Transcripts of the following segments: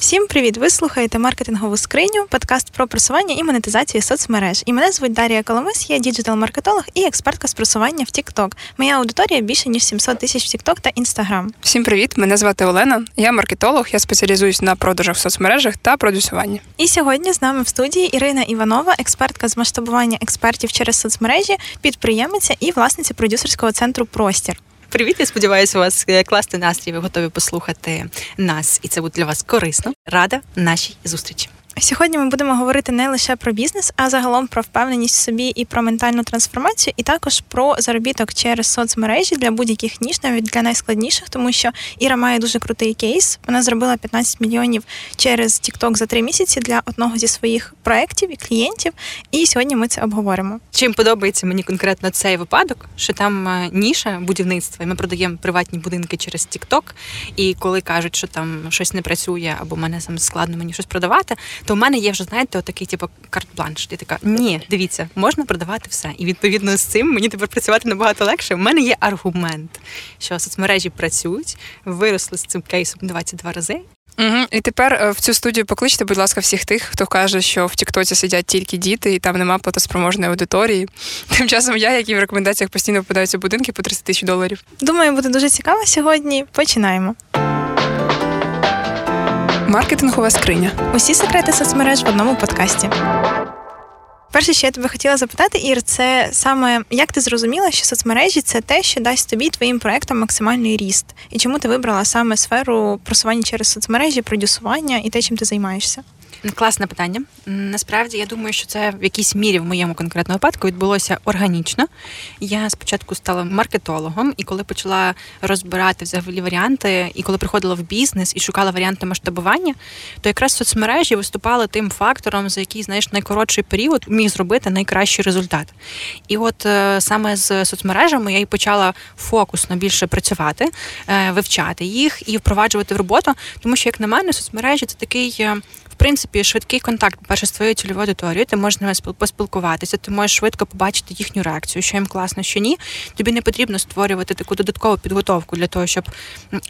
Всім привіт! Ви слухаєте маркетингову скриню, подкаст про просування і монетизацію соцмереж. І мене звуть Дарія Коломис, я діджитал-маркетолог і експертка з просування в TikTok. Моя аудиторія більше ніж 700 тисяч в TikTok та Instagram. Всім привіт! Мене звати Олена. Я маркетолог. Я спеціалізуюсь на продажах в соцмережах та продюсуванні. І сьогодні з нами в студії Ірина Іванова, експертка з масштабування експертів через соцмережі, підприємиця і власниця продюсерського центру Простір. Привіт, я сподіваюся, у вас е, класний настрій. Ви готові послухати нас, і це буде для вас корисно. Рада нашій зустрічі. Сьогодні ми будемо говорити не лише про бізнес, а загалом про впевненість в собі і про ментальну трансформацію, і також про заробіток через соцмережі для будь-яких ніж, навіть для найскладніших, тому що Іра має дуже крутий кейс. Вона зробила 15 мільйонів через TikTok за три місяці для одного зі своїх проєктів і клієнтів. І сьогодні ми це обговоримо. Чим подобається мені конкретно цей випадок, що там е, ніша будівництва, і ми продаємо приватні будинки через TikTok, І коли кажуть, що там щось не працює, або мене саме складно мені щось продавати то в мене є вже, знаєте, отакий, типу, карт-бланш. Я така, ні, дивіться, можна продавати все. І відповідно з цим мені тепер працювати набагато легше. У мене є аргумент, що соцмережі працюють, виросли з цим кейсом 22 рази. Угу. І тепер е, в цю студію покличте, будь ласка, всіх тих, хто каже, що в Тіктоці сидять тільки діти, і там нема платоспроможної аудиторії. Тим часом я, які в рекомендаціях постійно попадаються будинки по 30 тисяч доларів. Думаю, буде дуже цікаво сьогодні. Починаємо. Маркетингова скриня. Усі секрети соцмереж в одному подкасті. Перше, що я тебе хотіла запитати, Ір, це саме як ти зрозуміла, що соцмережі це те, що дасть тобі твоїм проектам максимальний ріст, і чому ти вибрала саме сферу просування через соцмережі, продюсування і те, чим ти займаєшся? Класне питання. Насправді я думаю, що це в якійсь мірі в моєму конкретному випадку відбулося органічно. Я спочатку стала маркетологом, і коли почала розбирати взагалі варіанти, і коли приходила в бізнес і шукала варіанти масштабування, то якраз соцмережі виступали тим фактором, за який знаєш найкоротший період міг зробити найкращий результат. І от е, саме з соцмережами я і почала фокусно більше працювати, е, вивчати їх і впроваджувати в роботу, тому що, як на мене, соцмережі це такий е, принципі швидкий контакт перше з твоєю цільовою аудиторією, ти можеш з ними поспілкуватися, ти можеш швидко побачити їхню реакцію, що їм класно, що ні. Тобі не потрібно створювати таку додаткову підготовку для того, щоб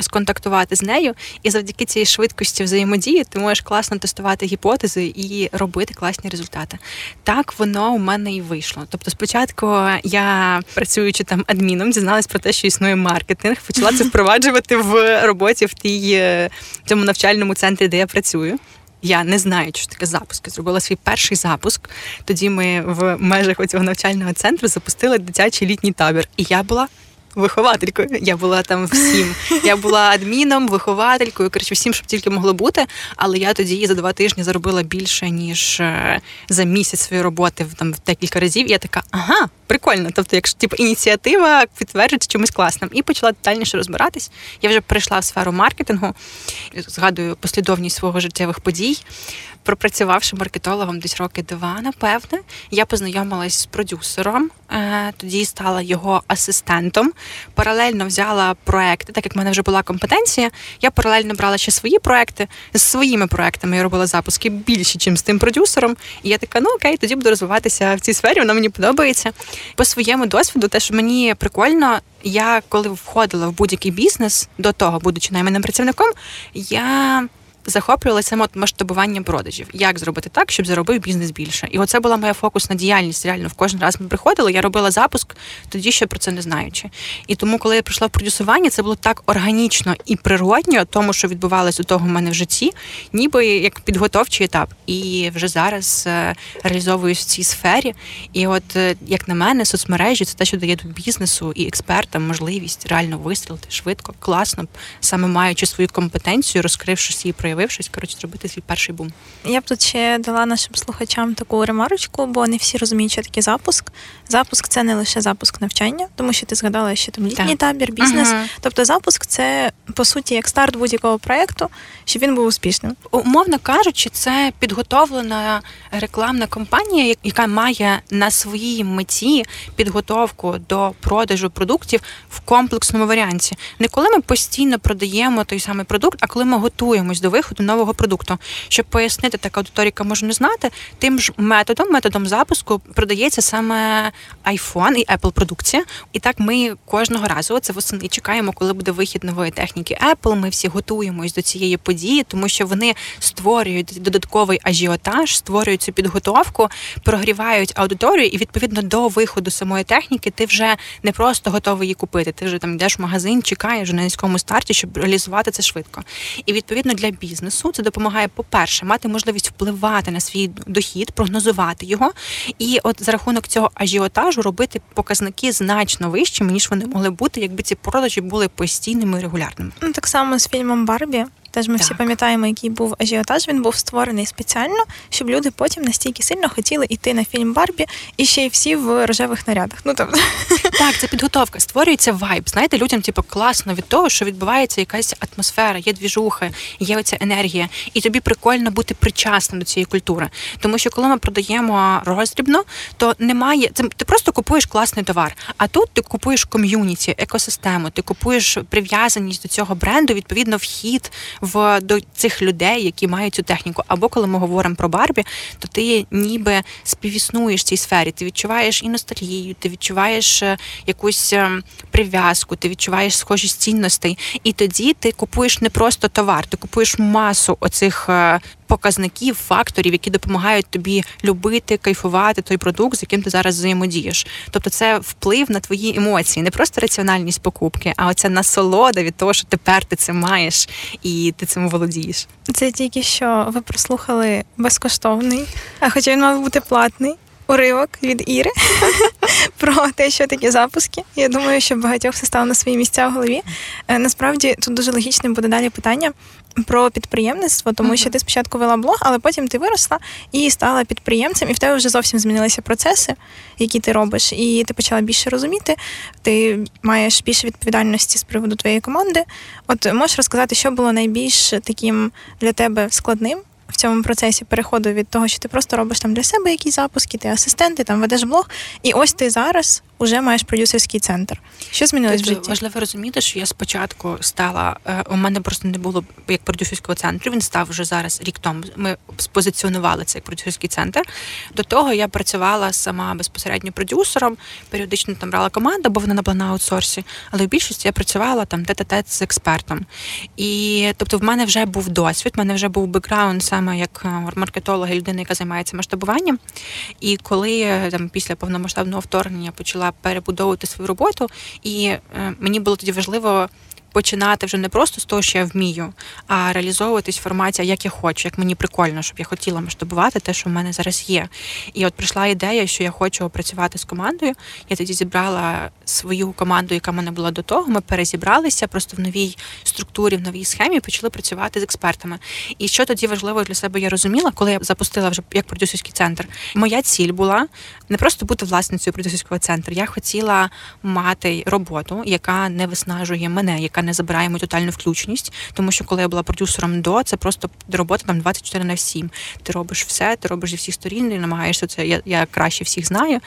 сконтактувати з нею. І завдяки цій швидкості взаємодії ти можеш класно тестувати гіпотези і робити класні результати. Так воно у мене і вийшло. Тобто, спочатку я працюючи там адміном, дізналась про те, що існує маркетинг, почала це впроваджувати в роботі в тій е, цьому навчальному центрі, де я працюю. Я не знаю, що таке запуск. Зробила свій перший запуск. Тоді ми в межах цього навчального центру запустили дитячий літній табір. І я була вихователькою. Я була там всім. Я була адміном, вихователькою, коротше, всім, щоб тільки могло бути. Але я тоді за два тижні заробила більше ніж е, за місяць своєї роботи там в декілька разів. Я така, ага, прикольно. Тобто, якщо типу ініціатива підтверджується чимось класним, і почала детальніше розбиратись. Я вже перейшла в сферу маркетингу, згадую послідовність свого життєвих подій пропрацювавши маркетологом десь роки два, напевне, я познайомилась з продюсером, е, тоді стала його асистентом. Паралельно взяла проекти, так як в мене вже була компетенція. Я паралельно брала ще свої проекти. З своїми проектами я робила запуски більше, ніж з тим продюсером. І я така, ну окей, тоді буду розвиватися в цій сфері. Воно мені подобається. По своєму досвіду, те, що мені прикольно, я коли входила в будь-який бізнес до того, будучи найманим працівником, я захоплювалася масштабуванням продажів. Як зробити так, щоб заробив бізнес більше? І оце була моя фокусна діяльність. Реально в кожен раз ми приходили. Я робила запуск тоді, ще про це не знаючи. І тому, коли я прийшла в продюсування, це було так органічно і природньо, тому що відбувалося у того в мене в житті, ніби як підготовчий етап. І вже зараз е, реалізовуюсь в цій сфері. І от е, як на мене, соцмережі це те, що дає бізнесу і експертам можливість реально вистрілити швидко, класно, саме маючи свою компетенцію, розкривши свій проєкт проявившись, коротше, зробити свій перший бум. Я б тут ще дала нашим слухачам таку ремарочку, бо не всі розуміють, що таке запуск. Запуск це не лише запуск навчання, тому що ти згадала, що там літній так. табір, бізнес. Тобто запуск це по суті як старт будь-якого проєкту, щоб він був успішним. Умовно кажучи, це підготовлена рекламна кампанія, яка має на своїй меті підготовку до продажу продуктів в комплексному варіанті. Не коли ми постійно продаємо той самий продукт, а коли ми готуємось до виходу нового продукту. Щоб пояснити, так аудиторія може не знати, тим ж методом, методом запуску продається саме iPhone і Apple продукція. І так ми кожного разу це восени чекаємо, коли буде вихід нової техніки Apple. Ми всі готуємось до цієї події, тому що вони створюють додатковий ажіотаж, створюють цю підготовку, прогрівають аудиторію, і відповідно до виходу самої техніки ти вже не просто готовий її купити. Ти вже там йдеш в магазин, чекаєш на низькому старті, щоб реалізувати це швидко. І відповідно для бізнесу це допомагає, по-перше, мати можливість впливати на свій дохід, прогнозувати його, і от за рахунок цього ажіотажу робити показники значно вищими, ніж вони могли бути, якби ці продажі були постійними і регулярними. Ну так само з фільмом Барбі. Теж ми так. всі пам'ятаємо, який був ажіотаж. Він був створений спеціально, щоб люди потім настільки сильно хотіли йти на фільм Барбі і ще й всі в рожевих нарядах. Ну тобто так, це підготовка. Створюється вайб. Знаєте, людям типу, класно від того, що відбувається якась атмосфера, є двіжуха, є оця енергія, і тобі прикольно бути причасним до цієї культури. Тому що коли ми продаємо роздрібно, то немає це. Ти просто купуєш класний товар. А тут ти купуєш ком'юніті, екосистему, ти купуєш прив'язаність до цього бренду, відповідно, вхід в до цих людей, які мають цю техніку. Або коли ми говоримо про Барбі, то ти ніби співіснуєш в цій сфері. Ти відчуваєш і ностальгію, ти відчуваєш е, якусь е, прив'язку, ти відчуваєш схожість цінностей. І тоді ти купуєш не просто товар, ти купуєш масу оцих е, показників, факторів, які допомагають тобі любити, кайфувати той продукт, з яким ти зараз взаємодієш. Тобто, це вплив на твої емоції, не просто раціональність покупки, а оця насолода від того, що тепер ти це маєш і ти цим володієш. Це тільки що ви прослухали безкоштовний, а хоча він мав бути платний уривок від Іри про те, що такі запуски. Я думаю, що багатьох все стало на свої місця в голові. Е, насправді тут дуже логічним буде далі питання. Про підприємництво, тому що ти спочатку вела блог, але потім ти виросла і стала підприємцем, і в тебе вже зовсім змінилися процеси, які ти робиш, і ти почала більше розуміти. Ти маєш більше відповідальності з приводу твоєї команди. От можеш розказати, що було найбільш таким для тебе складним в цьому процесі переходу від того, що ти просто робиш там для себе якісь запуски, ти асистент, ти там ведеш блог, і ось ти зараз вже маєш продюсерський центр. Що змінилось в житті? Важливо розуміти, що я спочатку стала. Е, у мене просто не було як продюсерського центру. Він став вже зараз рік тому. Ми спозиціонували це як продюсерський центр. До того я працювала сама безпосередньо продюсером, періодично там брала команду, бо вона була на аутсорсі. Але в більшості я працювала там тет-а-тет з експертом. І тобто, в мене вже був досвід, в мене вже був бекграунд саме як е, маркетолога, людина, яка займається масштабуванням. І коли е, там після повномасштабного вторгнення почала перебудовувати свою роботу, і е, мені було тоді важливо починати вже не просто з того, що я вмію, а реалізовуватись в форматі, як я хочу, як мені прикольно, щоб я хотіла масштабувати те, що в мене зараз є. І от прийшла ідея, що я хочу працювати з командою. Я тоді зібрала свою команду, яка в мене була до того. Ми перезібралися просто в новій структурі, в новій схемі, почали працювати з експертами. І що тоді важливо для себе, я розуміла, коли я запустила вже як продюсерський центр. Моя ціль була не просто бути власницею продюсерського центру. Я хотіла мати роботу, яка не виснажує мене, яка яка не забирає мою тотальну включеність, тому що коли я була продюсером до, це просто робота там 24 на 7. Ти робиш все, ти робиш зі всіх сторін, і намагаєшся це. Я я краще всіх знаю.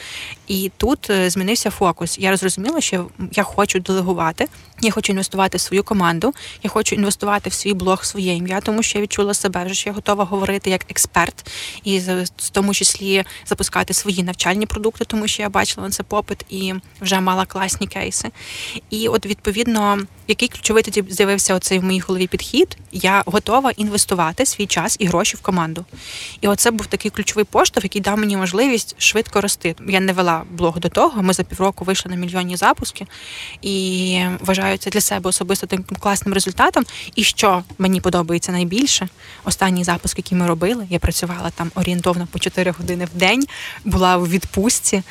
І тут е, змінився фокус. Я зрозуміла, що я хочу делегувати, я хочу інвестувати в свою команду, я хочу інвестувати в свій блог, своє ім'я, тому що я відчула себе, що я готова говорити як експерт, і в тому числі запускати свої навчальні продукти, тому що я бачила на це попит і вже мала класні кейси. І от відповідно, який ключовий тоді з'явився оцей в моїй голові підхід, я готова інвестувати свій час і гроші в команду. І оце був такий ключовий поштовх, який дав мені можливість швидко рости. Я не вела блог до того. Ми за півроку вийшли на мільйонні запуски і вважаю це для себе особисто таким класним результатом. І що мені подобається найбільше, останній запуск, який ми робили, я працювала там орієнтовно по 4 години в день, була в відпустці,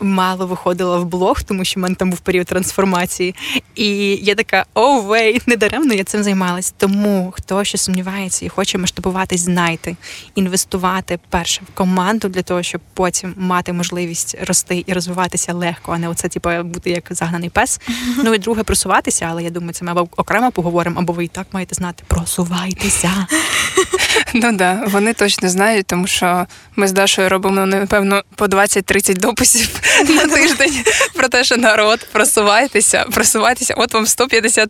мало виходила в блог, тому що в мене там був період трансформації. І я така: оу, вей, не я цим займалась. Тому хто ще сумнівається і хоче масштабуватись, знайте, інвестувати перше в команду для того, щоб потім мати можливість рости і розвиватися легко, а не оце, типу, бути як загнаний пес. Ну і друге, просуватися, але я думаю, це ми або окремо поговоримо, або ви і так маєте знати. Просувайтеся. Ну да, вони точно знають, тому що ми з Дашою робимо напевно по 20-30 дописів на тиждень про те, що народ просувайтеся, просувайтеся. От вам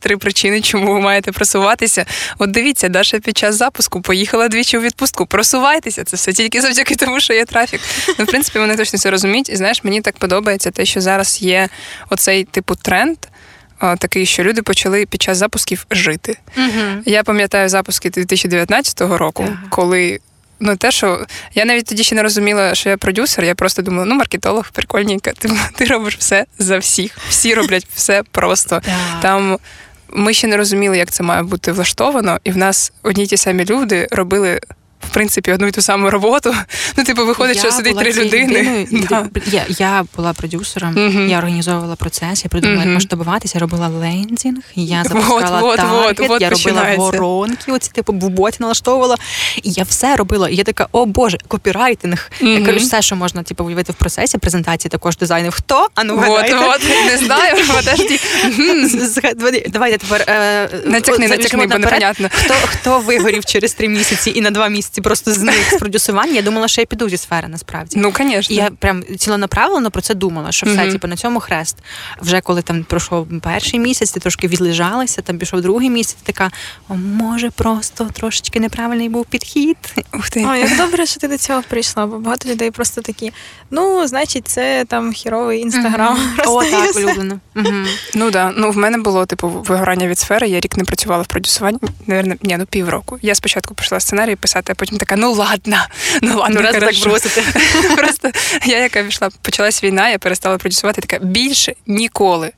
153 причини, чому ви маєте просуватися. От дивіться, Даша під час запуску поїхала двічі у відпустку. Просувайтеся, це все тільки завдяки тому, що є трафік. Ну, в принципі, вони точно це розуміють. І знаєш, мені так подобається те, що зараз є оцей типу тренд такий, що люди почали під час запусків жити. Угу. Я пам'ятаю запуски 2019 року, ага. коли. Ну, те, що я навіть тоді ще не розуміла, що я продюсер, я просто думала, ну, маркетолог, прикольненько, ти ти робиш все за всіх. Всі роблять все просто. Там ми ще не розуміли, як це має бути влаштовано, і в нас одні ті самі люди робили в принципі одну і ту саму роботу. Ну, типу, виходить, я що сидить три людини. Да. Я я була продюсером, uh-huh. я організовувала процес, я придумала, uh-huh. як масштабуватися, робила лендінг, я запускала вот, таргет, вот, вот, я робила воронки, оці типу в боті налаштовувала. І я все робила. І я така, о Боже, копірайтинг. Uh-huh. Я кажу, все, що можна типу, виявити в процесі презентації, також дизайнів. Хто? А ну вот, вот, не знаю, подожди. Давайте тепер е, натякни, натякни, бо непонятно. Хто хто вигорів через три місяці і на два місяці місяці просто зник з продюсування. Я думала, що я піду зі сфери насправді. Ну, звісно. Я прям ціленаправлено про це думала, що все, mm-hmm. типу, на цьому хрест. Вже коли там пройшов перший місяць, ти трошки відлежалася, там пішов другий місяць, ти така, о, може, просто трошечки неправильний був підхід. Ух ти. О, як добре, що ти до цього прийшла, бо багато людей просто такі, ну, значить, це там хіровий інстаграм. Mm-hmm. О, так, улюблено. Mm-hmm. Ну да. Ну, в мене було, типу, вигорання від сфери, я рік не працювала в продюсуванні, Наверно, ні, ну півроку. Я спочатку пішла сценарій писати, потім така, ну ладно, ну ладно, ну, раз так бросити. Просто я, яка пішла, почалась війна, я перестала продюсувати, така більше ніколи.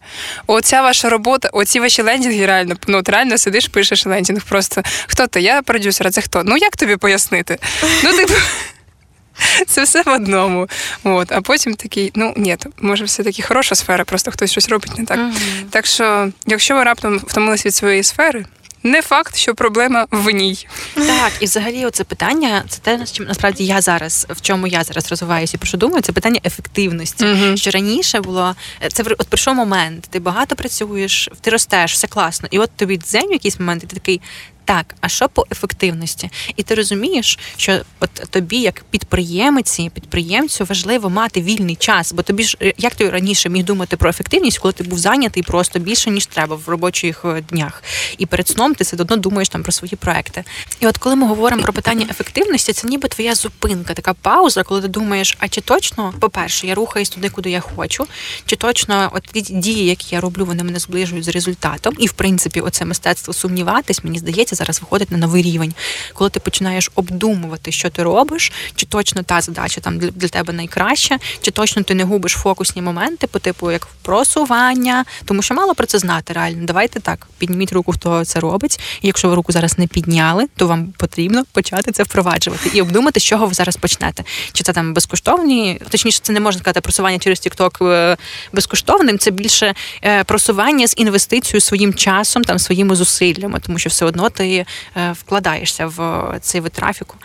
Оця ваша робота, оці ваші лендінги, реально, ну от реально сидиш, пишеш лендінг. Просто хто ти? Я продюсер, а це хто? Ну як тобі пояснити? Ну, типу. Це все в одному. От. А потім такий, ну ні, може, все-таки хороша сфера, просто хтось щось робить не так. Mm-hmm. Так що, якщо ви раптом втомились від своєї сфери, не факт, що проблема в ній. Так, і взагалі, оце питання, це те, з чим насправді я зараз, в чому я зараз розвиваюся і про що думаю, це питання ефективності. Угу. Що раніше було це от прийшов момент, ти багато працюєш, ти ростеш, все класно, і от тобі дзень в якийсь момент, і ти такий. Так, а що по ефективності? І ти розумієш, що от тобі, як підприємиці, підприємцю, важливо мати вільний час, бо тобі ж е, як ти раніше міг думати про ефективність, коли ти був зайнятий просто більше ніж треба в робочих е, днях. І перед сном ти все одно думаєш там про свої проекти. І от коли ми говоримо про питання ефективності, це ніби твоя зупинка, така пауза, коли ти думаєш, а чи точно, по-перше, я рухаюсь туди, куди я хочу, чи точно от ті дії, які я роблю, вони мене зближують з результатом. І в принципі, оце мистецтво сумніватись, мені здається зараз виходить на новий рівень, коли ти починаєш обдумувати, що ти робиш, чи точно та задача там для, для тебе найкраща, чи точно ти не губиш фокусні моменти, по типу як просування, тому що мало про це знати реально. Давайте так, підніміть руку, хто це робить. І якщо ви руку зараз не підняли, то вам потрібно почати це впроваджувати і обдумати, з чого ви зараз почнете. Чи це там безкоштовні, точніше, це не можна сказати просування через TikTok е, безкоштовним, це більше е, просування з інвестицією своїм часом, там своїми зусиллями, тому що все одно ти ти е, вкладаєшся в цей вид трафіку,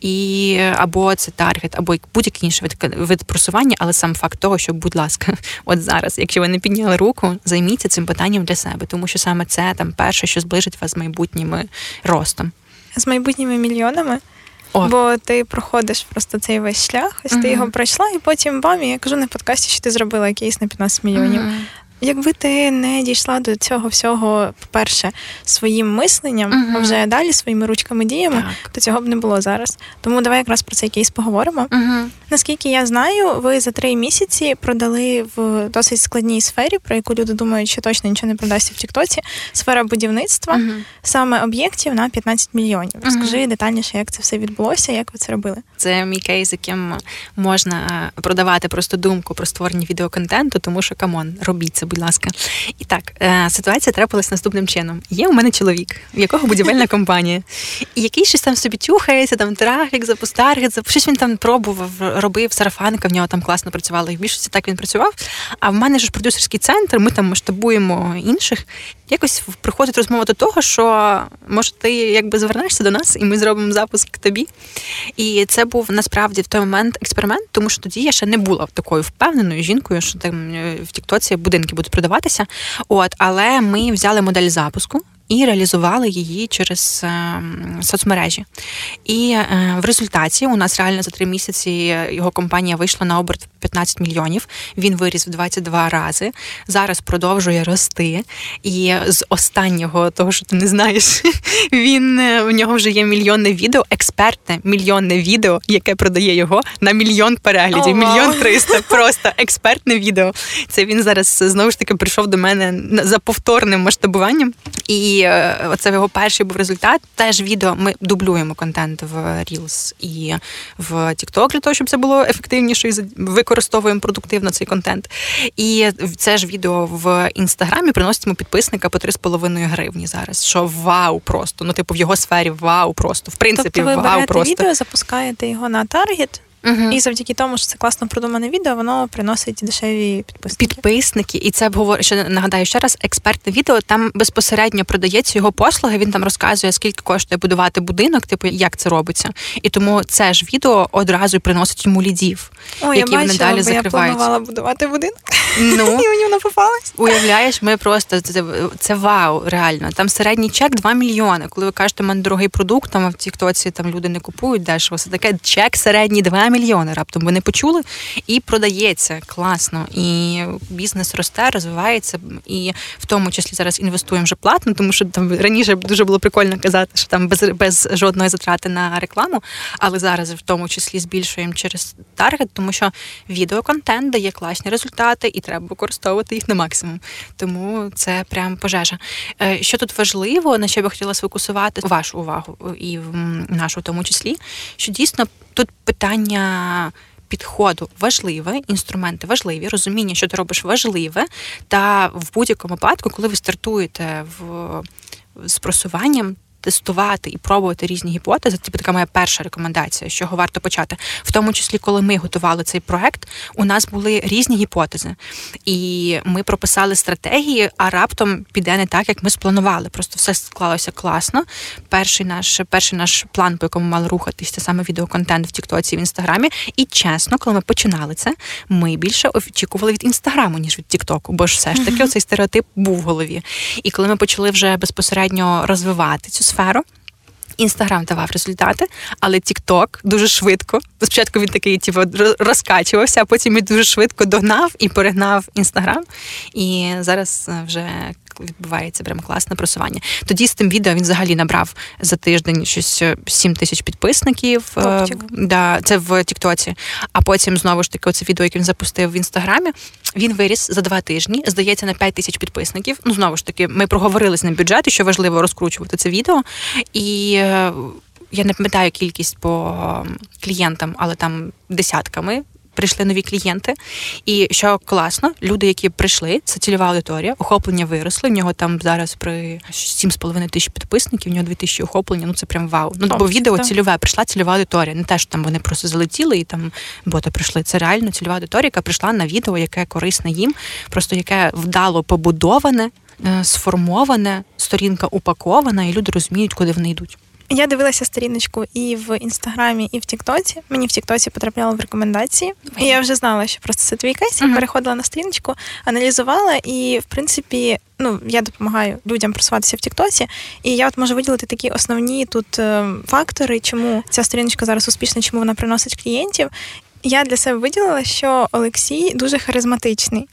і або це таргет, або будь-який інший вид, вид просування, але сам факт того, що, будь ласка, от зараз, якщо ви не підняли руку, займіться цим питанням для себе, тому що саме це там перше, що зближить вас з майбутнім ростом. З майбутніми мільйонами. О. Бо ти проходиш просто цей весь шлях, ось uh-huh. ти його пройшла, і потім бам, і я кажу на подкасті, що ти зробила кейс на 15 мільйонів. Uh-huh. Якби ти не дійшла до цього всього, по-перше, своїм мисленням, uh-huh. а вже далі своїми ручками діями, так. то цього б не було зараз. Тому давай якраз про цей кейс поговоримо. Uh-huh. Наскільки я знаю, ви за три місяці продали в досить складній сфері, про яку люди думають, що точно нічого не продасться в Тіктоці. Сфера будівництва, uh-huh. саме об'єктів на 15 мільйонів. Розкажи детальніше, як це все відбулося, як ви це робили. Це мій кейс, яким можна продавати просто думку про створення відеоконтенту, тому що come on, робіть це будь ласка. І так, е, ситуація трапилась наступним чином. Є у мене чоловік, в якого будівельна компанія, і який щось там собі тюхається, там трафік, запустаргет, щось він там пробував, робив сарафанка, в нього там класно працювало. І в більшості так він працював. А в мене ж продюсерський центр, ми там масштабуємо інших. Якось приходить розмова до того, що може ти якби звернешся до нас, і ми зробимо запуск тобі. І це був насправді в той момент експеримент, тому що тоді я ще не була такою впевненою жінкою, що там е, в Тіктоці будинки будуть продаватися. От, але ми взяли модель запуску. І реалізували її через ем, соцмережі. І е, в результаті у нас реально за три місяці його компанія вийшла на оберт 15 мільйонів. Він виріс в 22 рази. Зараз продовжує рости. І з останнього того, що ти не знаєш, він в нього вже є мільйонне відео, експертне мільйонне відео, яке продає його на мільйон переглядів, О, мільйон триста. Просто експертне відео. Це він зараз знову ж таки прийшов до мене за повторним масштабуванням. І е, оце його перший був результат. Теж відео ми дублюємо контент в Reels і в TikTok для того, щоб це було ефективніше і використовуємо продуктивно цей контент. І це ж відео в інстаграмі приносить йому підписника по 3,5 гривні зараз. Що вау, просто ну типу в його сфері вау, просто в принципі Тобто ви вау, берете просто відео, запускаєте його на таргет, Мгм. і завдяки тому, що це класно продумане відео, воно приносить дешеві підписники. підписники, і це обговор... ще нагадаю ще раз, експертне відео там безпосередньо продається його послуги. Він там розказує, скільки коштує будувати будинок, типу як це робиться. І тому це ж відео одразу приносить йому лідів, О, я які вони бачила, далі бо я закриваються. планувала будувати будинок, Ну і мені воно попалось. Уявляєш, ми просто це, це вау, реально. Там середній чек 2 мільйони. Коли ви кажете, у мене дорогий продукт, там в Тіктоці там люди не купують дешево. Все таке чек середній 2 мільйони. Раптом ви не почули і продається класно. І бізнес росте, розвивається. І в тому числі зараз інвестуємо вже платно, тому що там раніше дуже було прикольно казати, що там без, без жодної затрати на рекламу. Але зараз в тому числі збільшуємо через таргет, тому що відеоконтент дає класні результати, і треба використовувати їх на максимум. Тому це прям пожежа. Е, Що тут важливо, на що би хотіла сфокусувати вашу увагу е, і нашу в тому числі, що дійсно тут питання. Підходу важливе, інструменти важливі, розуміння, що ти робиш важливе, та в будь-якому випадку, коли ви стартуєте в з просуванням. Тестувати і пробувати різні гіпотези. Це така моя перша рекомендація, з чого варто почати. В тому числі, коли ми готували цей проект, у нас були різні гіпотези, і ми прописали стратегії, а раптом піде не так, як ми спланували. Просто все склалося класно. Перший наш перший наш план, по якому мали рухатись, це саме відеоконтент в Тіктоці в інстаграмі. І чесно, коли ми починали це, ми більше очікували від інстаграму, ніж від Тіктоку, бо ж все ж таки цей стереотип був в голові. І коли ми почали вже безпосередньо розвивати цю сферу. Інстаграм давав результати, але Тікток дуже швидко. Спочатку він такий типу, розкачувався, а потім він дуже швидко догнав і перегнав Інстаграм. І зараз е, вже відбувається прям класне просування. Тоді з тим відео він взагалі набрав за тиждень щось е, 7 тисяч підписників. Е, Да, це в Тіктоці. А потім знову ж таки, оце відео, яке він запустив в інстаграмі. Він виріс за два тижні, здається, на 5 тисяч підписників. Ну знову ж таки, ми проговорили з ним бюджет, і що важливо розкручувати це відео. І е, я не пам'ятаю кількість по клієнтам, але там десятками. Прийшли нові клієнти, і що класно, люди, які прийшли, це цільова аудиторія, охоплення виросли. В нього там зараз при 7,5 тисяч підписників, в нього 2 тисячі охоплення. Ну це прям вау. Ну бо відео цільове, прийшла цільова аудиторія. Не те, що там вони просто залетіли і там боти прийшли. Це реально цільова аудиторія, яка прийшла на відео, яке корисне їм, просто яке вдало побудоване, е, сформоване, сторінка упакована, і люди розуміють, куди вони йдуть. Я дивилася сторіночку і в інстаграмі, і в Тіктоці. Мені в Тіктоці потрапляло в рекомендації. І я вже знала, що просто це твій кейс. Я Мгм. переходила на сторіночку, аналізувала, і в принципі, ну я допомагаю людям просуватися в Тіктоці. І я от можу виділити такі основні тут е, фактори, чому ця сторіночка зараз успішна, чому вона приносить клієнтів. Я для себе виділила, що Олексій дуже харизматичний.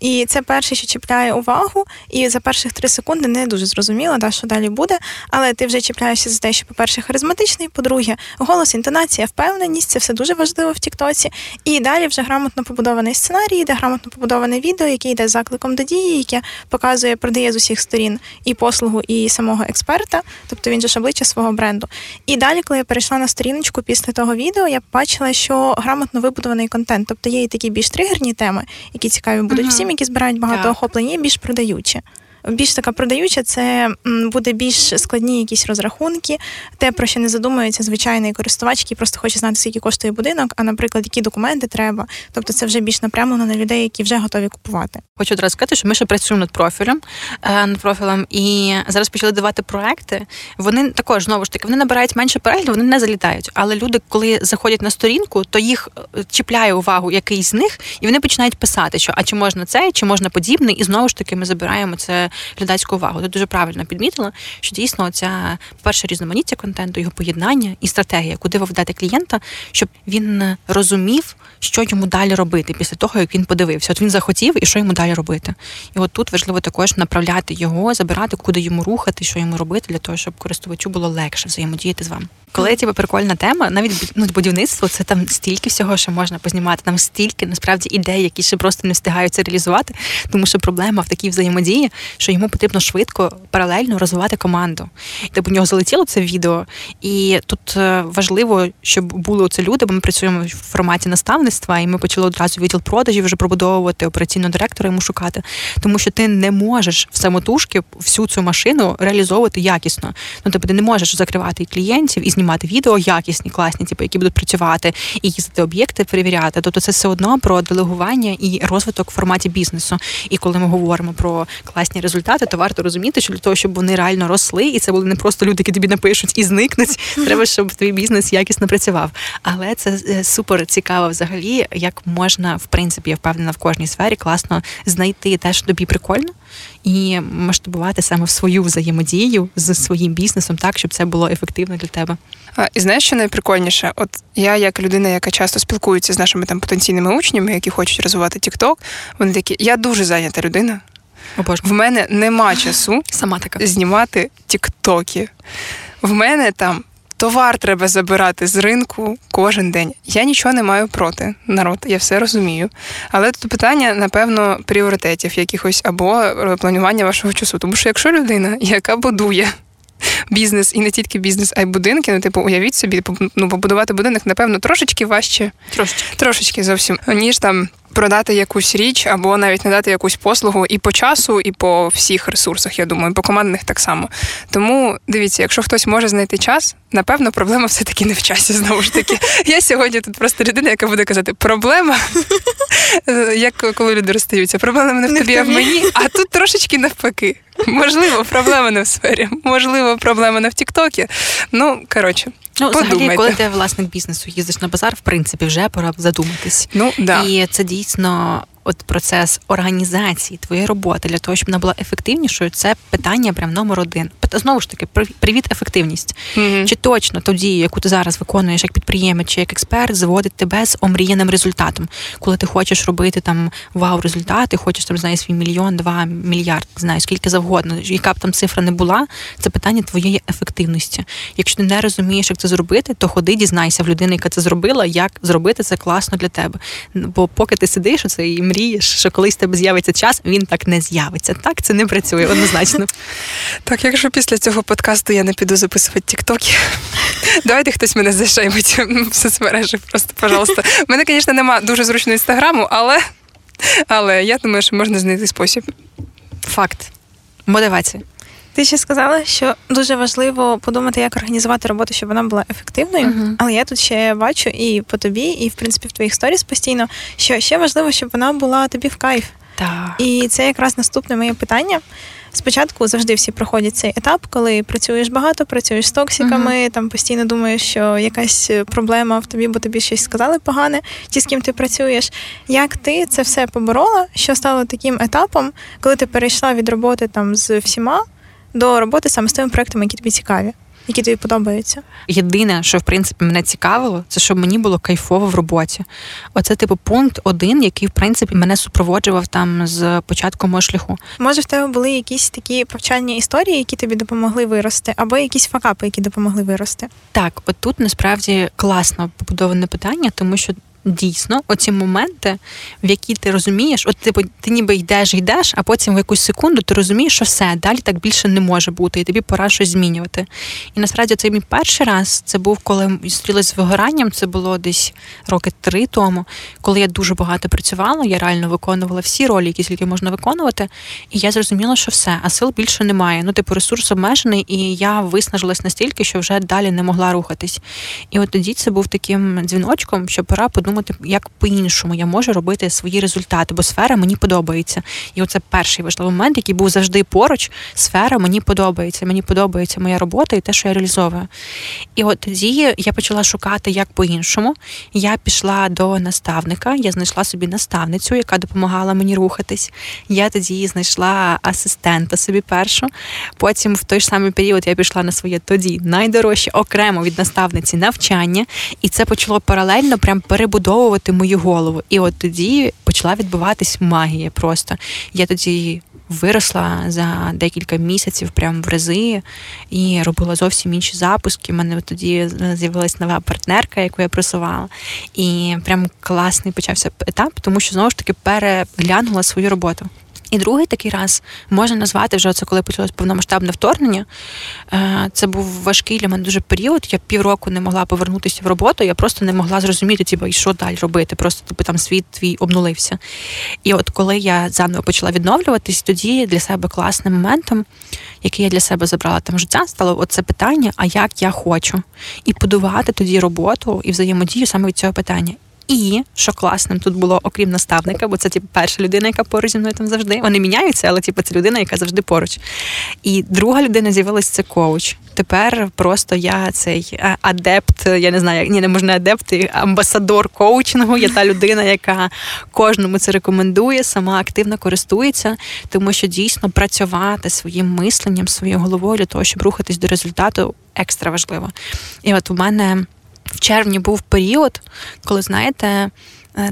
І це перше, що чіпляє увагу, і за перших три секунди не дуже зрозуміло, да, що далі буде. Але ти вже чіпляєшся за те, що, по-перше, харизматичний, по-друге, голос, інтонація, впевненість це все дуже важливо в Тіктоці. І далі вже грамотно побудований сценарій, де грамотно побудоване відео, яке йде з закликом до дії, яке показує, продає з усіх сторін і послугу, і самого експерта, тобто він же ж обличчя свого бренду. І далі, коли я перейшла на сторіночку після того відео, я бачила, що грамотно вибудований контент. Тобто є і такі більш тригерні теми, які цікаві будуть Мгм. всім, які збирають багато Так. охоплень, і більш продаючі. Більш така продаюча, це буде більш складні якісь розрахунки, те, про що не задумується звичайний користувач, який просто хоче знати, скільки коштує будинок, а наприклад, які документи треба. Тобто це вже більш напрямлено на людей, які вже готові купувати. Хочу одразу сказати, що ми ще працюємо над профілем, е, над профілем, і зараз почали давати проекти. Вони також знову ж таки вони набирають менше переглядів, вони не залітають. Але люди, коли заходять на сторінку, то їх е, чіпляє увагу якийсь з них, і вони починають писати, що а чи можна це, чи можна подібне, і знову ж таки ми забираємо це глядацьку увагу. Ти дуже правильно підмітила, що дійсно ця перше різноманіття контенту, його поєднання і стратегія, куди ви ведете клієнта, щоб він розумів, що йому далі робити після того, як він подивився. От він захотів і що йому далі робити. І от тут важливо також направляти його, забирати, куди йому рухати, що йому робити, для того, щоб користувачу було легше взаємодіяти з вами. Коли типу, прикольна тема, навіть ну, будівництво, це там стільки всього, що можна познімати. Там стільки насправді ідей, які ще просто не встигаються реалізувати, тому що проблема в такій взаємодії, що йому потрібно швидко паралельно розвивати команду. І типу, у нього залетіло це відео, і тут е, важливо, щоб були це люди, бо ми працюємо в форматі наставництва, і ми почали одразу відділ продажів вже пробудовувати операційного директора йому шукати, тому що ти не можеш в самотужки всю цю машину реалізовувати якісно. Ну тобто ти не можеш закривати клієнтів і знімати відео якісні, класні, типу, які будуть працювати, і їздити об'єкти перевіряти. Тобто це все одно про делегування і розвиток в форматі бізнесу. І коли ми говоримо про класні результати, то варто розуміти, що для того, щоб вони реально росли, і це були не просто люди, які тобі напишуть і зникнуть. Треба, щоб твій бізнес якісно працював. Але це е, супер цікаво взагалі, як можна в принципі я впевнена в кожній сфері класно знайти те, що тобі прикольно, і масштабувати саме в свою взаємодію з своїм бізнесом, так щоб це було ефективно для тебе. А, І знаєш, що найприкольніше? От я, як людина, яка часто спілкується з нашими там потенційними учнями, які хочуть розвивати TikTok, вони такі, я дуже зайнята людина. В мене нема часу Сама така. знімати тіктоки. В мене там товар треба забирати з ринку кожен день. Я нічого не маю проти народ, я все розумію. Але тут питання, напевно, пріоритетів якихось або е, планування вашого часу. Тому що якщо людина, яка будує. Бізнес і не тільки бізнес, а й будинки. Ну, типу, уявіть собі, ну, побудувати будинок, напевно, трошечки важче, Трошечки. трошечки зовсім, ніж там продати якусь річ або навіть надати якусь послугу і по часу, і по всіх ресурсах, я думаю, по командних так само. Тому дивіться, якщо хтось може знайти час, напевно, проблема все-таки не в часі. Знову ж таки, я сьогодні тут просто людина, яка буде казати, проблема, як коли люди розстаються, проблема не в тобі, а в мені, а тут трошечки навпаки. Можливо, проблема не в сфері, можливо, проблема не в Тіктокі. Ну, коротше. Ну, взагалі, коли ти власник бізнесу їздиш на базар, в принципі, вже пора задуматись. Ну, да. І це дійсно от процес організації твоєї роботи для того, щоб вона була ефективнішою, це питання прям номер один. Знову ж таки, при- привіт, ефективність. Мгм. Чи точно ту дію, яку ти зараз виконуєш як підприємець чи як експерт, зводить тебе з омріяним результатом, коли ти хочеш робити там вау результати, хочеш там знає свій мільйон, два мільярд, знаю скільки завгодно, яка б там цифра не була, це питання твоєї ефективності. Якщо ти не розумієш, як це зробити, то ходи, дізнайся в людини, яка це зробила, як зробити це класно для тебе. Бо поки ти сидиш оце і мрієш, що колись тебе з'явиться час, він так не з'явиться. Так це не працює однозначно. Так, якщо після цього подкасту я не піду записувати тіктоки, давайте хтось мене зашеймить в соцмережі. Просто, пожалуйста. У мене, звісно, нема дуже зручного інстаграму, але, але я думаю, що можна знайти спосіб. Факт. Мотивація. Ти ще сказала, що дуже важливо подумати, як організувати роботу, щоб вона була ефективною. Мгм. Але я тут ще бачу і по тобі, і в принципі в твоїх сторіс постійно, що ще важливо, щоб вона була тобі в кайф. Так. І це якраз наступне моє питання. Спочатку завжди всі проходять цей етап, коли працюєш багато, працюєш з токсиками, там постійно думаєш, що якась проблема в тобі, бо тобі щось сказали погане, ті, з ким ти працюєш. Як ти це все поборола? Що стало таким етапом, коли ти перейшла від роботи там з всіма до роботи саме з тими проектами, які тобі цікаві, які тобі подобаються? Єдине, що в принципі мене цікавило, це щоб мені було кайфово в роботі. Оце, типу, пункт один, який в принципі мене супроводжував там з початку мого шляху. Може, в тебе були якісь такі повчальні історії, які тобі допомогли вирости, або якісь факапи, які допомогли вирости? Так, от тут насправді класно побудоване питання, тому що. Дійсно, оці моменти, в які ти розумієш, от типу, ти ніби йдеш, йдеш, а потім в якусь секунду ти розумієш, що все, далі так більше не може бути, і тобі пора щось змінювати. І насправді це мій перший раз. Це був, коли зустрілась з вигоранням. Це було десь роки три тому, коли я дуже багато працювала. Я реально виконувала всі ролі, які тільки можна виконувати. І я зрозуміла, що все, а сил більше немає. Ну, типу, ресурс обмежений, і я виснажилась настільки, що вже далі не могла рухатись. І от тоді це був таким дзвіночком, що пора подумати думати, як по-іншому я можу робити свої результати, бо сфера мені подобається. І оце перший важливий момент, який був завжди поруч. Сфера мені подобається. Мені подобається моя робота і те, що я реалізовую. І от тоді я почала шукати як по-іншому. Я пішла до наставника, я знайшла собі наставницю, яка допомагала мені рухатись. Я тоді знайшла асистента собі першу. Потім в той ж самий період я пішла на своє тоді найдорожче окремо від наставниці навчання, і це почало паралельно прям перебудовувати мою голову. І от тоді почала відбуватись магія. Просто я тоді. Виросла за декілька місяців прямо в рази і робила зовсім інші запуски. У мене тоді з'явилася нова партнерка, яку я просувала. І прям класний почався етап, тому що знову ж таки переглянула свою роботу. І другий такий раз можна назвати вже це, коли почалось повномасштабне вторгнення. Е, це був важкий для мене дуже період. Я півроку не могла повернутися в роботу. Я просто не могла зрозуміти, типу, що далі робити. Просто типу, там світ твій обнулився. І от коли я заново почала відновлюватись, тоді для себе класним моментом, який я для себе забрала там життя, стало оце питання: а як я хочу, і подувати тоді роботу і взаємодію саме від цього питання. І що класним тут було, окрім наставника, бо це типу, перша людина, яка поруч зі мною там завжди. Вони міняються, але типу, це людина, яка завжди поруч. І друга людина з'явилася це коуч. Тепер просто я цей е, адепт, я не знаю, ні, не можна адепт, амбасадор коучингу. Я та людина, яка кожному це рекомендує, сама активно користується, тому що дійсно працювати своїм мисленням, своєю головою для того, щоб рухатись до результату, екстра важливо. І от у мене в червні був період, коли, знаєте,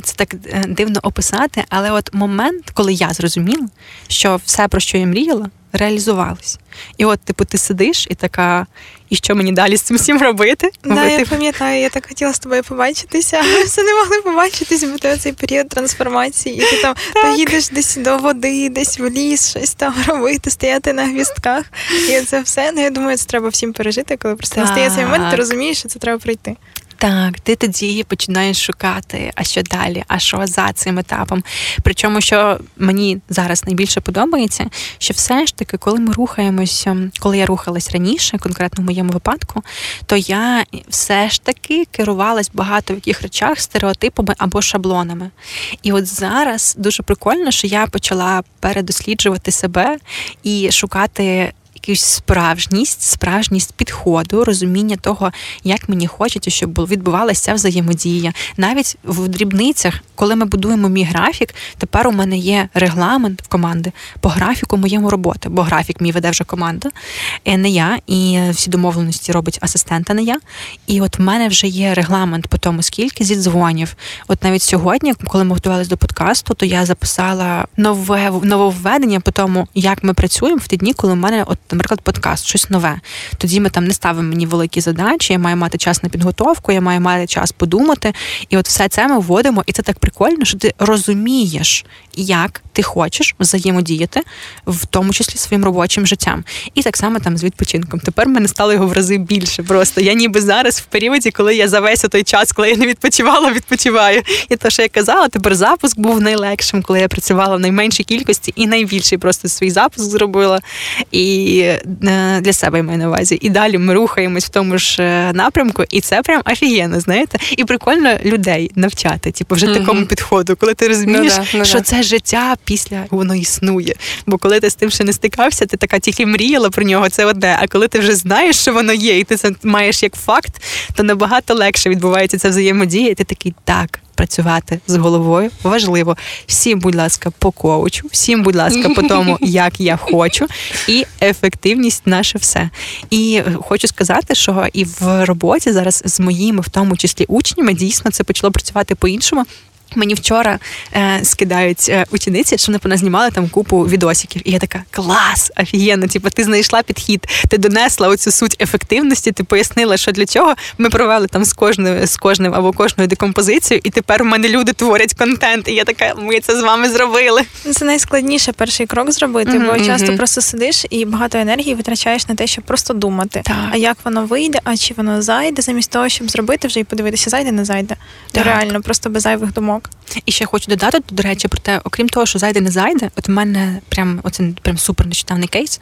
це так е, дивно описати, але от момент, коли я зрозуміла, що все, про що я мріяла, реалізувалось. І от, типу, ти сидиш і така, і що мені далі з цим всім робити? Да, Я пам'ятаю, я так хотіла з тобою побачитися, а все не могли побачитись, бо ти цей період трансформації, і ти там то їдеш десь до води, десь в ліс, щось там робити, стояти на гвістках. І це все. Ну я думаю, це треба всім пережити, коли просто настає цей момент, ти розумієш, що це треба пройти. Так, ти тоді починаєш шукати, а що далі, а що за цим етапом. Причому, що мені зараз найбільше подобається, що все ж таки, коли ми рухаємося, коли я рухалась раніше, конкретно в моєму випадку, то я все ж таки керувалась багато в яких речах стереотипами або шаблонами. І от зараз дуже прикольно, що я почала передосліджувати себе і шукати якусь справжність, справжність підходу, розуміння того, як мені хочеться, щоб відбувалася взаємодія. Навіть в дрібницях, коли ми будуємо мій графік, тепер у мене є регламент в команди по графіку моєму роботи, бо графік мій веде вже команда, е, не я, і всі домовленості робить асистента, не я. І от в мене вже є регламент по тому, скільки зідзвонів. От навіть сьогодні, коли ми готувалися до подкасту, то я записала нове нововведення по тому, як ми працюємо в ті дні, коли в мене от наприклад, подкаст, щось нове. Тоді ми там не ставимо мені великі задачі, я маю мати час на підготовку, я маю мати час подумати. І от все це ми вводимо, і це так прикольно, що ти розумієш, як ти хочеш взаємодіяти, в тому числі своїм робочим життям. І так само там з відпочинком. Тепер мене стало його в рази більше. Просто я ніби зараз в періоді, коли я за весь той час, коли я не відпочивала, відпочиваю. І те, що я казала, тепер запуск був найлегшим, коли я працювала в найменшій кількості і найбільший просто свій запуск зробила. І е, для себе я маю на увазі. І далі ми рухаємось в тому ж е, напрямку, і це прям офігенно, знаєте, і прикольно людей навчати, типу, вже mm-hmm. такому підходу, коли ти розумієш, ну, да, ну, що да. це життя після воно існує. Бо коли ти з тим ще не стикався, ти така тільки мріяла про нього, це одне. А коли ти вже знаєш, що воно є, і ти це маєш як факт, то набагато легше відбувається ця взаємодія, і ти такий так працювати з головою важливо. Всім, будь ласка, по коучу, всім, будь ласка, по тому, як я хочу, і ефективність наше все. І хочу сказати, що і в роботі зараз з моїми, в тому числі учнями, дійсно це почало працювати по-іншому. Мені вчора е, скидають е, учениці, що вони поназнімали там купу відосиків. І я така клас, офігенно, типу, ти знайшла підхід, ти донесла оцю суть ефективності, ти пояснила, що для чого ми провели там з кожною з кожним або кожною декомпозицією, і тепер у мене люди творять контент. І я така, ми це з вами зробили. Це найскладніше перший крок зробити, mm-hmm, бо mm-hmm. часто просто сидиш і багато енергії витрачаєш на те, щоб просто думати. Так. А як воно вийде, а чи воно зайде, замість того, щоб зробити вже і подивитися, зайде, не зайде. Так. Реально, просто без зайвих думок. Так. І ще хочу додати, до речі, про те, окрім того, що зайде не зайде, от в мене прям оце прям супер нещодавний кейс.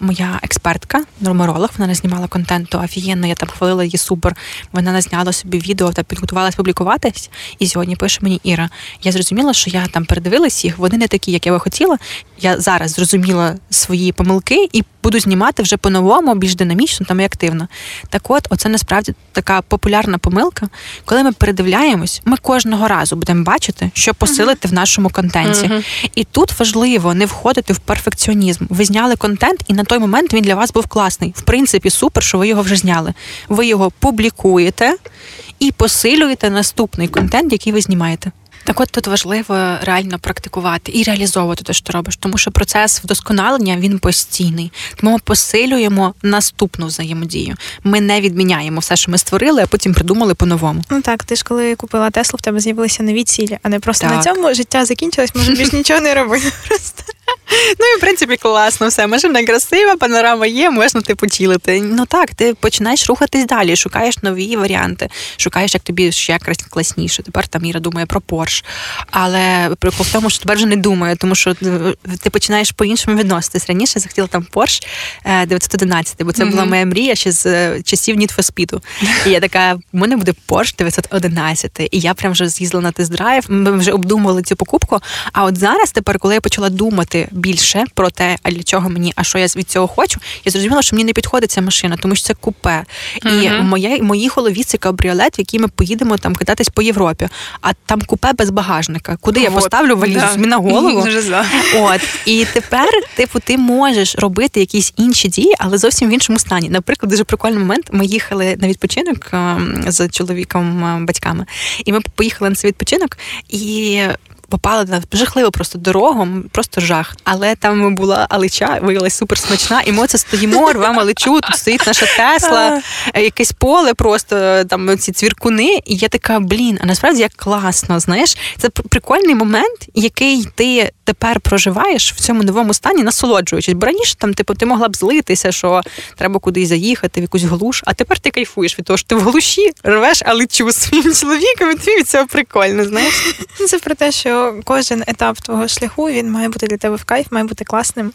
Моя експертка, норморолог, вона не знімала контенту офігенно, я там хвалила її супер. Вона назняла собі відео та підготувалась публікуватись. І сьогодні пише мені Іра. Я зрозуміла, що я там передивилась їх, вони не такі, як я би хотіла. Я зараз зрозуміла свої помилки і буду знімати вже по-новому, більш динамічно там і активно. Так от, оце насправді така популярна помилка. Коли ми передивляємось, ми кожного разу будемо бачити, що посилити uh-huh. в нашому контенті. Uh-huh. І тут важливо не входити в перфекціонізм. Ви зняли контент, і на той момент він для вас був класний. В принципі, супер, що ви його вже зняли. Ви його публікуєте і посилюєте наступний контент, який ви знімаєте. Так, от тут важливо реально практикувати і реалізовувати те, що робиш, тому що процес вдосконалення він постійний. Тому ми посилюємо наступну взаємодію. Ми не відміняємо все, що ми створили, а потім придумали по-новому. Ну так, ти ж коли купила Теслу, в тебе з'явилися нові цілі, а не просто так. на цьому життя закінчилось, може більш нічого не робити. Просто. Ну і в принципі класно, все. Машина красива, панорама є, можна типу чілити. Ну так, ти починаєш рухатись далі, шукаєш нові варіанти, шукаєш, як тобі ще класніше. Тепер там Іра думає про Порш. Але прикол в тому, що тепер вже не думає, тому що е, ти починаєш по-іншому відноситись. Раніше захотіла там Порш 911, бо це mm-hmm. була моя мрія ще з е, часів Need for Speed. І я така: в мене буде Порш 911. І я прям вже з'їздила на тест-драйв. Ми вже обдумували цю покупку. А от зараз, тепер, коли я почала думати більше про те, а для чого мені, а що я від цього хочу, я зрозуміла, що мені не підходить ця машина, тому що це купе. Uh-huh. І в моїй, моїй голові це кабріолет, в який ми поїдемо там кататись по Європі. А там купе без багажника. Куди я поставлю валізу да. на голову? От і тепер, типу, ти можеш робити якісь інші дії, але зовсім в іншому стані. Наприклад, дуже прикольний момент. Ми їхали на відпочинок ем, з чоловіком ем, батьками, і ми поїхали на цей відпочинок і попала на жахливу просто дорогу, просто жах. Але там була алича, виявилася супер смачна, і ми це стоїмо, рвемо аличу, тут стоїть наша Тесла, якесь поле, просто там ці цвіркуни. І я така, блін, а насправді як класно, знаєш, це прикольний момент, який ти тепер проживаєш в цьому новому стані, насолоджуючись. Бо раніше там, типу, ти могла б злитися, що треба кудись заїхати, в якусь глуш, а тепер ти кайфуєш від того, що ти в глуші рвеш аличу своїм чоловіком, і тобі від цього прикольно, знаєш. Це про те, що кожен етап твого шляху він має бути для тебе в кайф, має бути класним.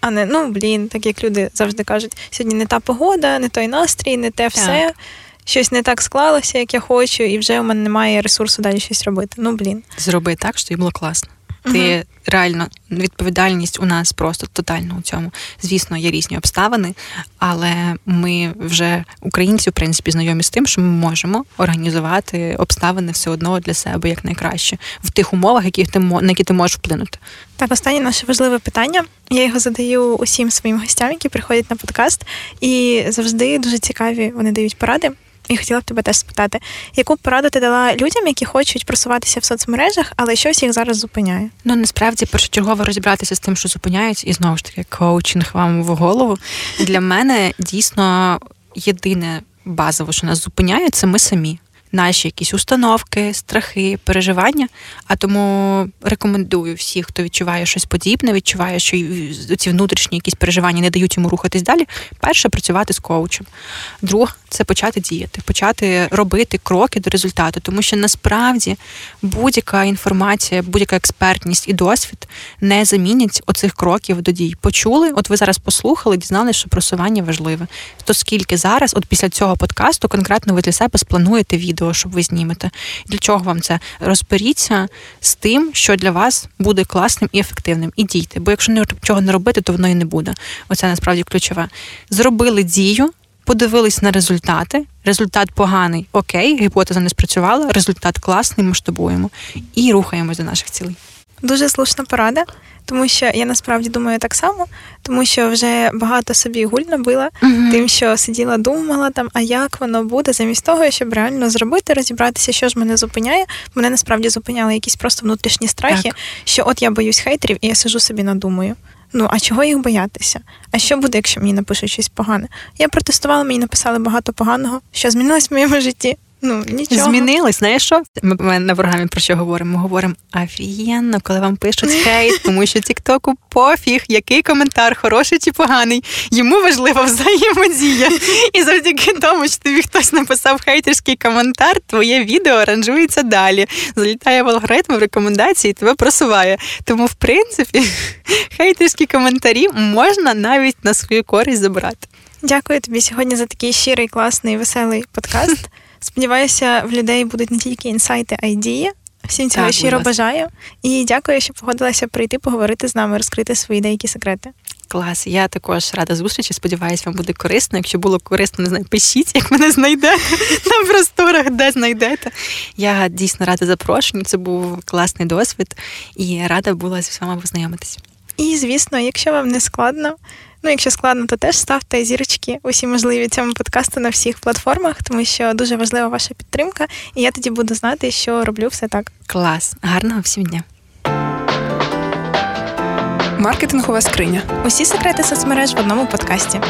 А не ну блін, так як люди завжди кажуть, сьогодні не та погода, не той настрій, не те все. Так. Щось не так склалося, як я хочу, і вже у мене немає ресурсу далі щось робити. Ну блін. Зроби так, що їй було класно. Ти реально відповідальність у нас просто тотально у цьому. Звісно, є різні обставини, але ми вже українці, в принципі, знайомі з тим, що ми можемо організувати обставини все одно для себе як найкраще в тих умовах, які ти на які ти можеш вплинути. Так, останнє наше важливе питання. Я його задаю усім своїм гостям, які приходять на подкаст, і завжди дуже цікаві вони дають поради. І хотіла б тебе теж спитати, яку пораду ти дала людям, які хочуть просуватися в соцмережах, але щось їх зараз зупиняє? Ну насправді першочергово розібратися з тим, що зупиняють, і знову ж таки коучинг вам в голову. Для мене дійсно єдине базово, що нас зупиняє, це ми самі наші якісь установки, страхи, переживання. А тому рекомендую всіх, хто відчуває щось подібне, відчуває, що ці внутрішні якісь переживання не дають йому рухатись далі. Перше працювати з коучем. Друге це почати діяти, почати робити кроки до результату, тому що насправді будь-яка інформація, будь-яка експертність і досвід не замінять оцих кроків до дій. Почули, от ви зараз послухали, дізналися, що просування важливе. То скільки зараз, от після цього подкасту, конкретно ви для себе сплануєте відео щоб ви знімете. Для чого вам це? Розберіться з тим, що для вас буде класним і ефективним. І дійте. Бо якщо нічого не робити, то воно і не буде. Оце насправді ключове. Зробили дію. Подивились на результати. Результат поганий, окей, гіпотеза не спрацювала, результат класний, масштабуємо і рухаємось до наших цілей. Дуже слушна порада, тому що я насправді думаю так само, тому що вже багато собі гуль набила, uh-huh. тим, що сиділа, думала там, а як воно буде, замість того, щоб реально зробити, розібратися, що ж мене зупиняє. Мене насправді зупиняли якісь просто внутрішні страхи, так. що от я боюсь хейтерів, і я сижу собі надумаю. Ну, а чого їх боятися? А що буде, якщо мені напишуть щось погане? Я протестувала, мені написали багато поганого, що змінилось в моєму житті. Ну нічого. Змінились, знаєш що? Ми, ми на програмі про що говоримо? Ми говоримо офігенно, коли вам пишуть хейт, тому що Тіктоку пофіг, який коментар, хороший чи поганий. Йому важлива взаємодія. І завдяки тому, що тобі хтось написав хейтерський коментар, твоє відео ранжується далі. Залітає в алгоритм в рекомендації, і тебе просуває. Тому, в принципі, хейтерські коментарі можна навіть на свою користь забрати. Дякую тобі сьогодні за такий щирий, класний, веселий подкаст. Сподіваюся, в людей будуть не тільки інсайти, а й дії. Всім цього Так, щиро бажаю. І дякую, що погодилася прийти поговорити з нами, розкрити свої деякі секрети. Клас, я також рада зустрічі. Сподіваюсь, вам буде корисно. Якщо було корисно, не знаю, пишіть, як мене знайдете на просторах, де знайдете. Я дійсно рада запрошенню. Це був класний досвід і рада була з вами познайомитись. І, звісно, якщо вам не складно, ну якщо складно, то теж ставте зірочки усі можливі цьому подкасту на всіх платформах, тому що дуже важлива ваша підтримка, і я тоді буду знати, що роблю все так. Клас, гарного всім дня. Маркетингова скриня. Усі секрети соцмереж в одному подкасті.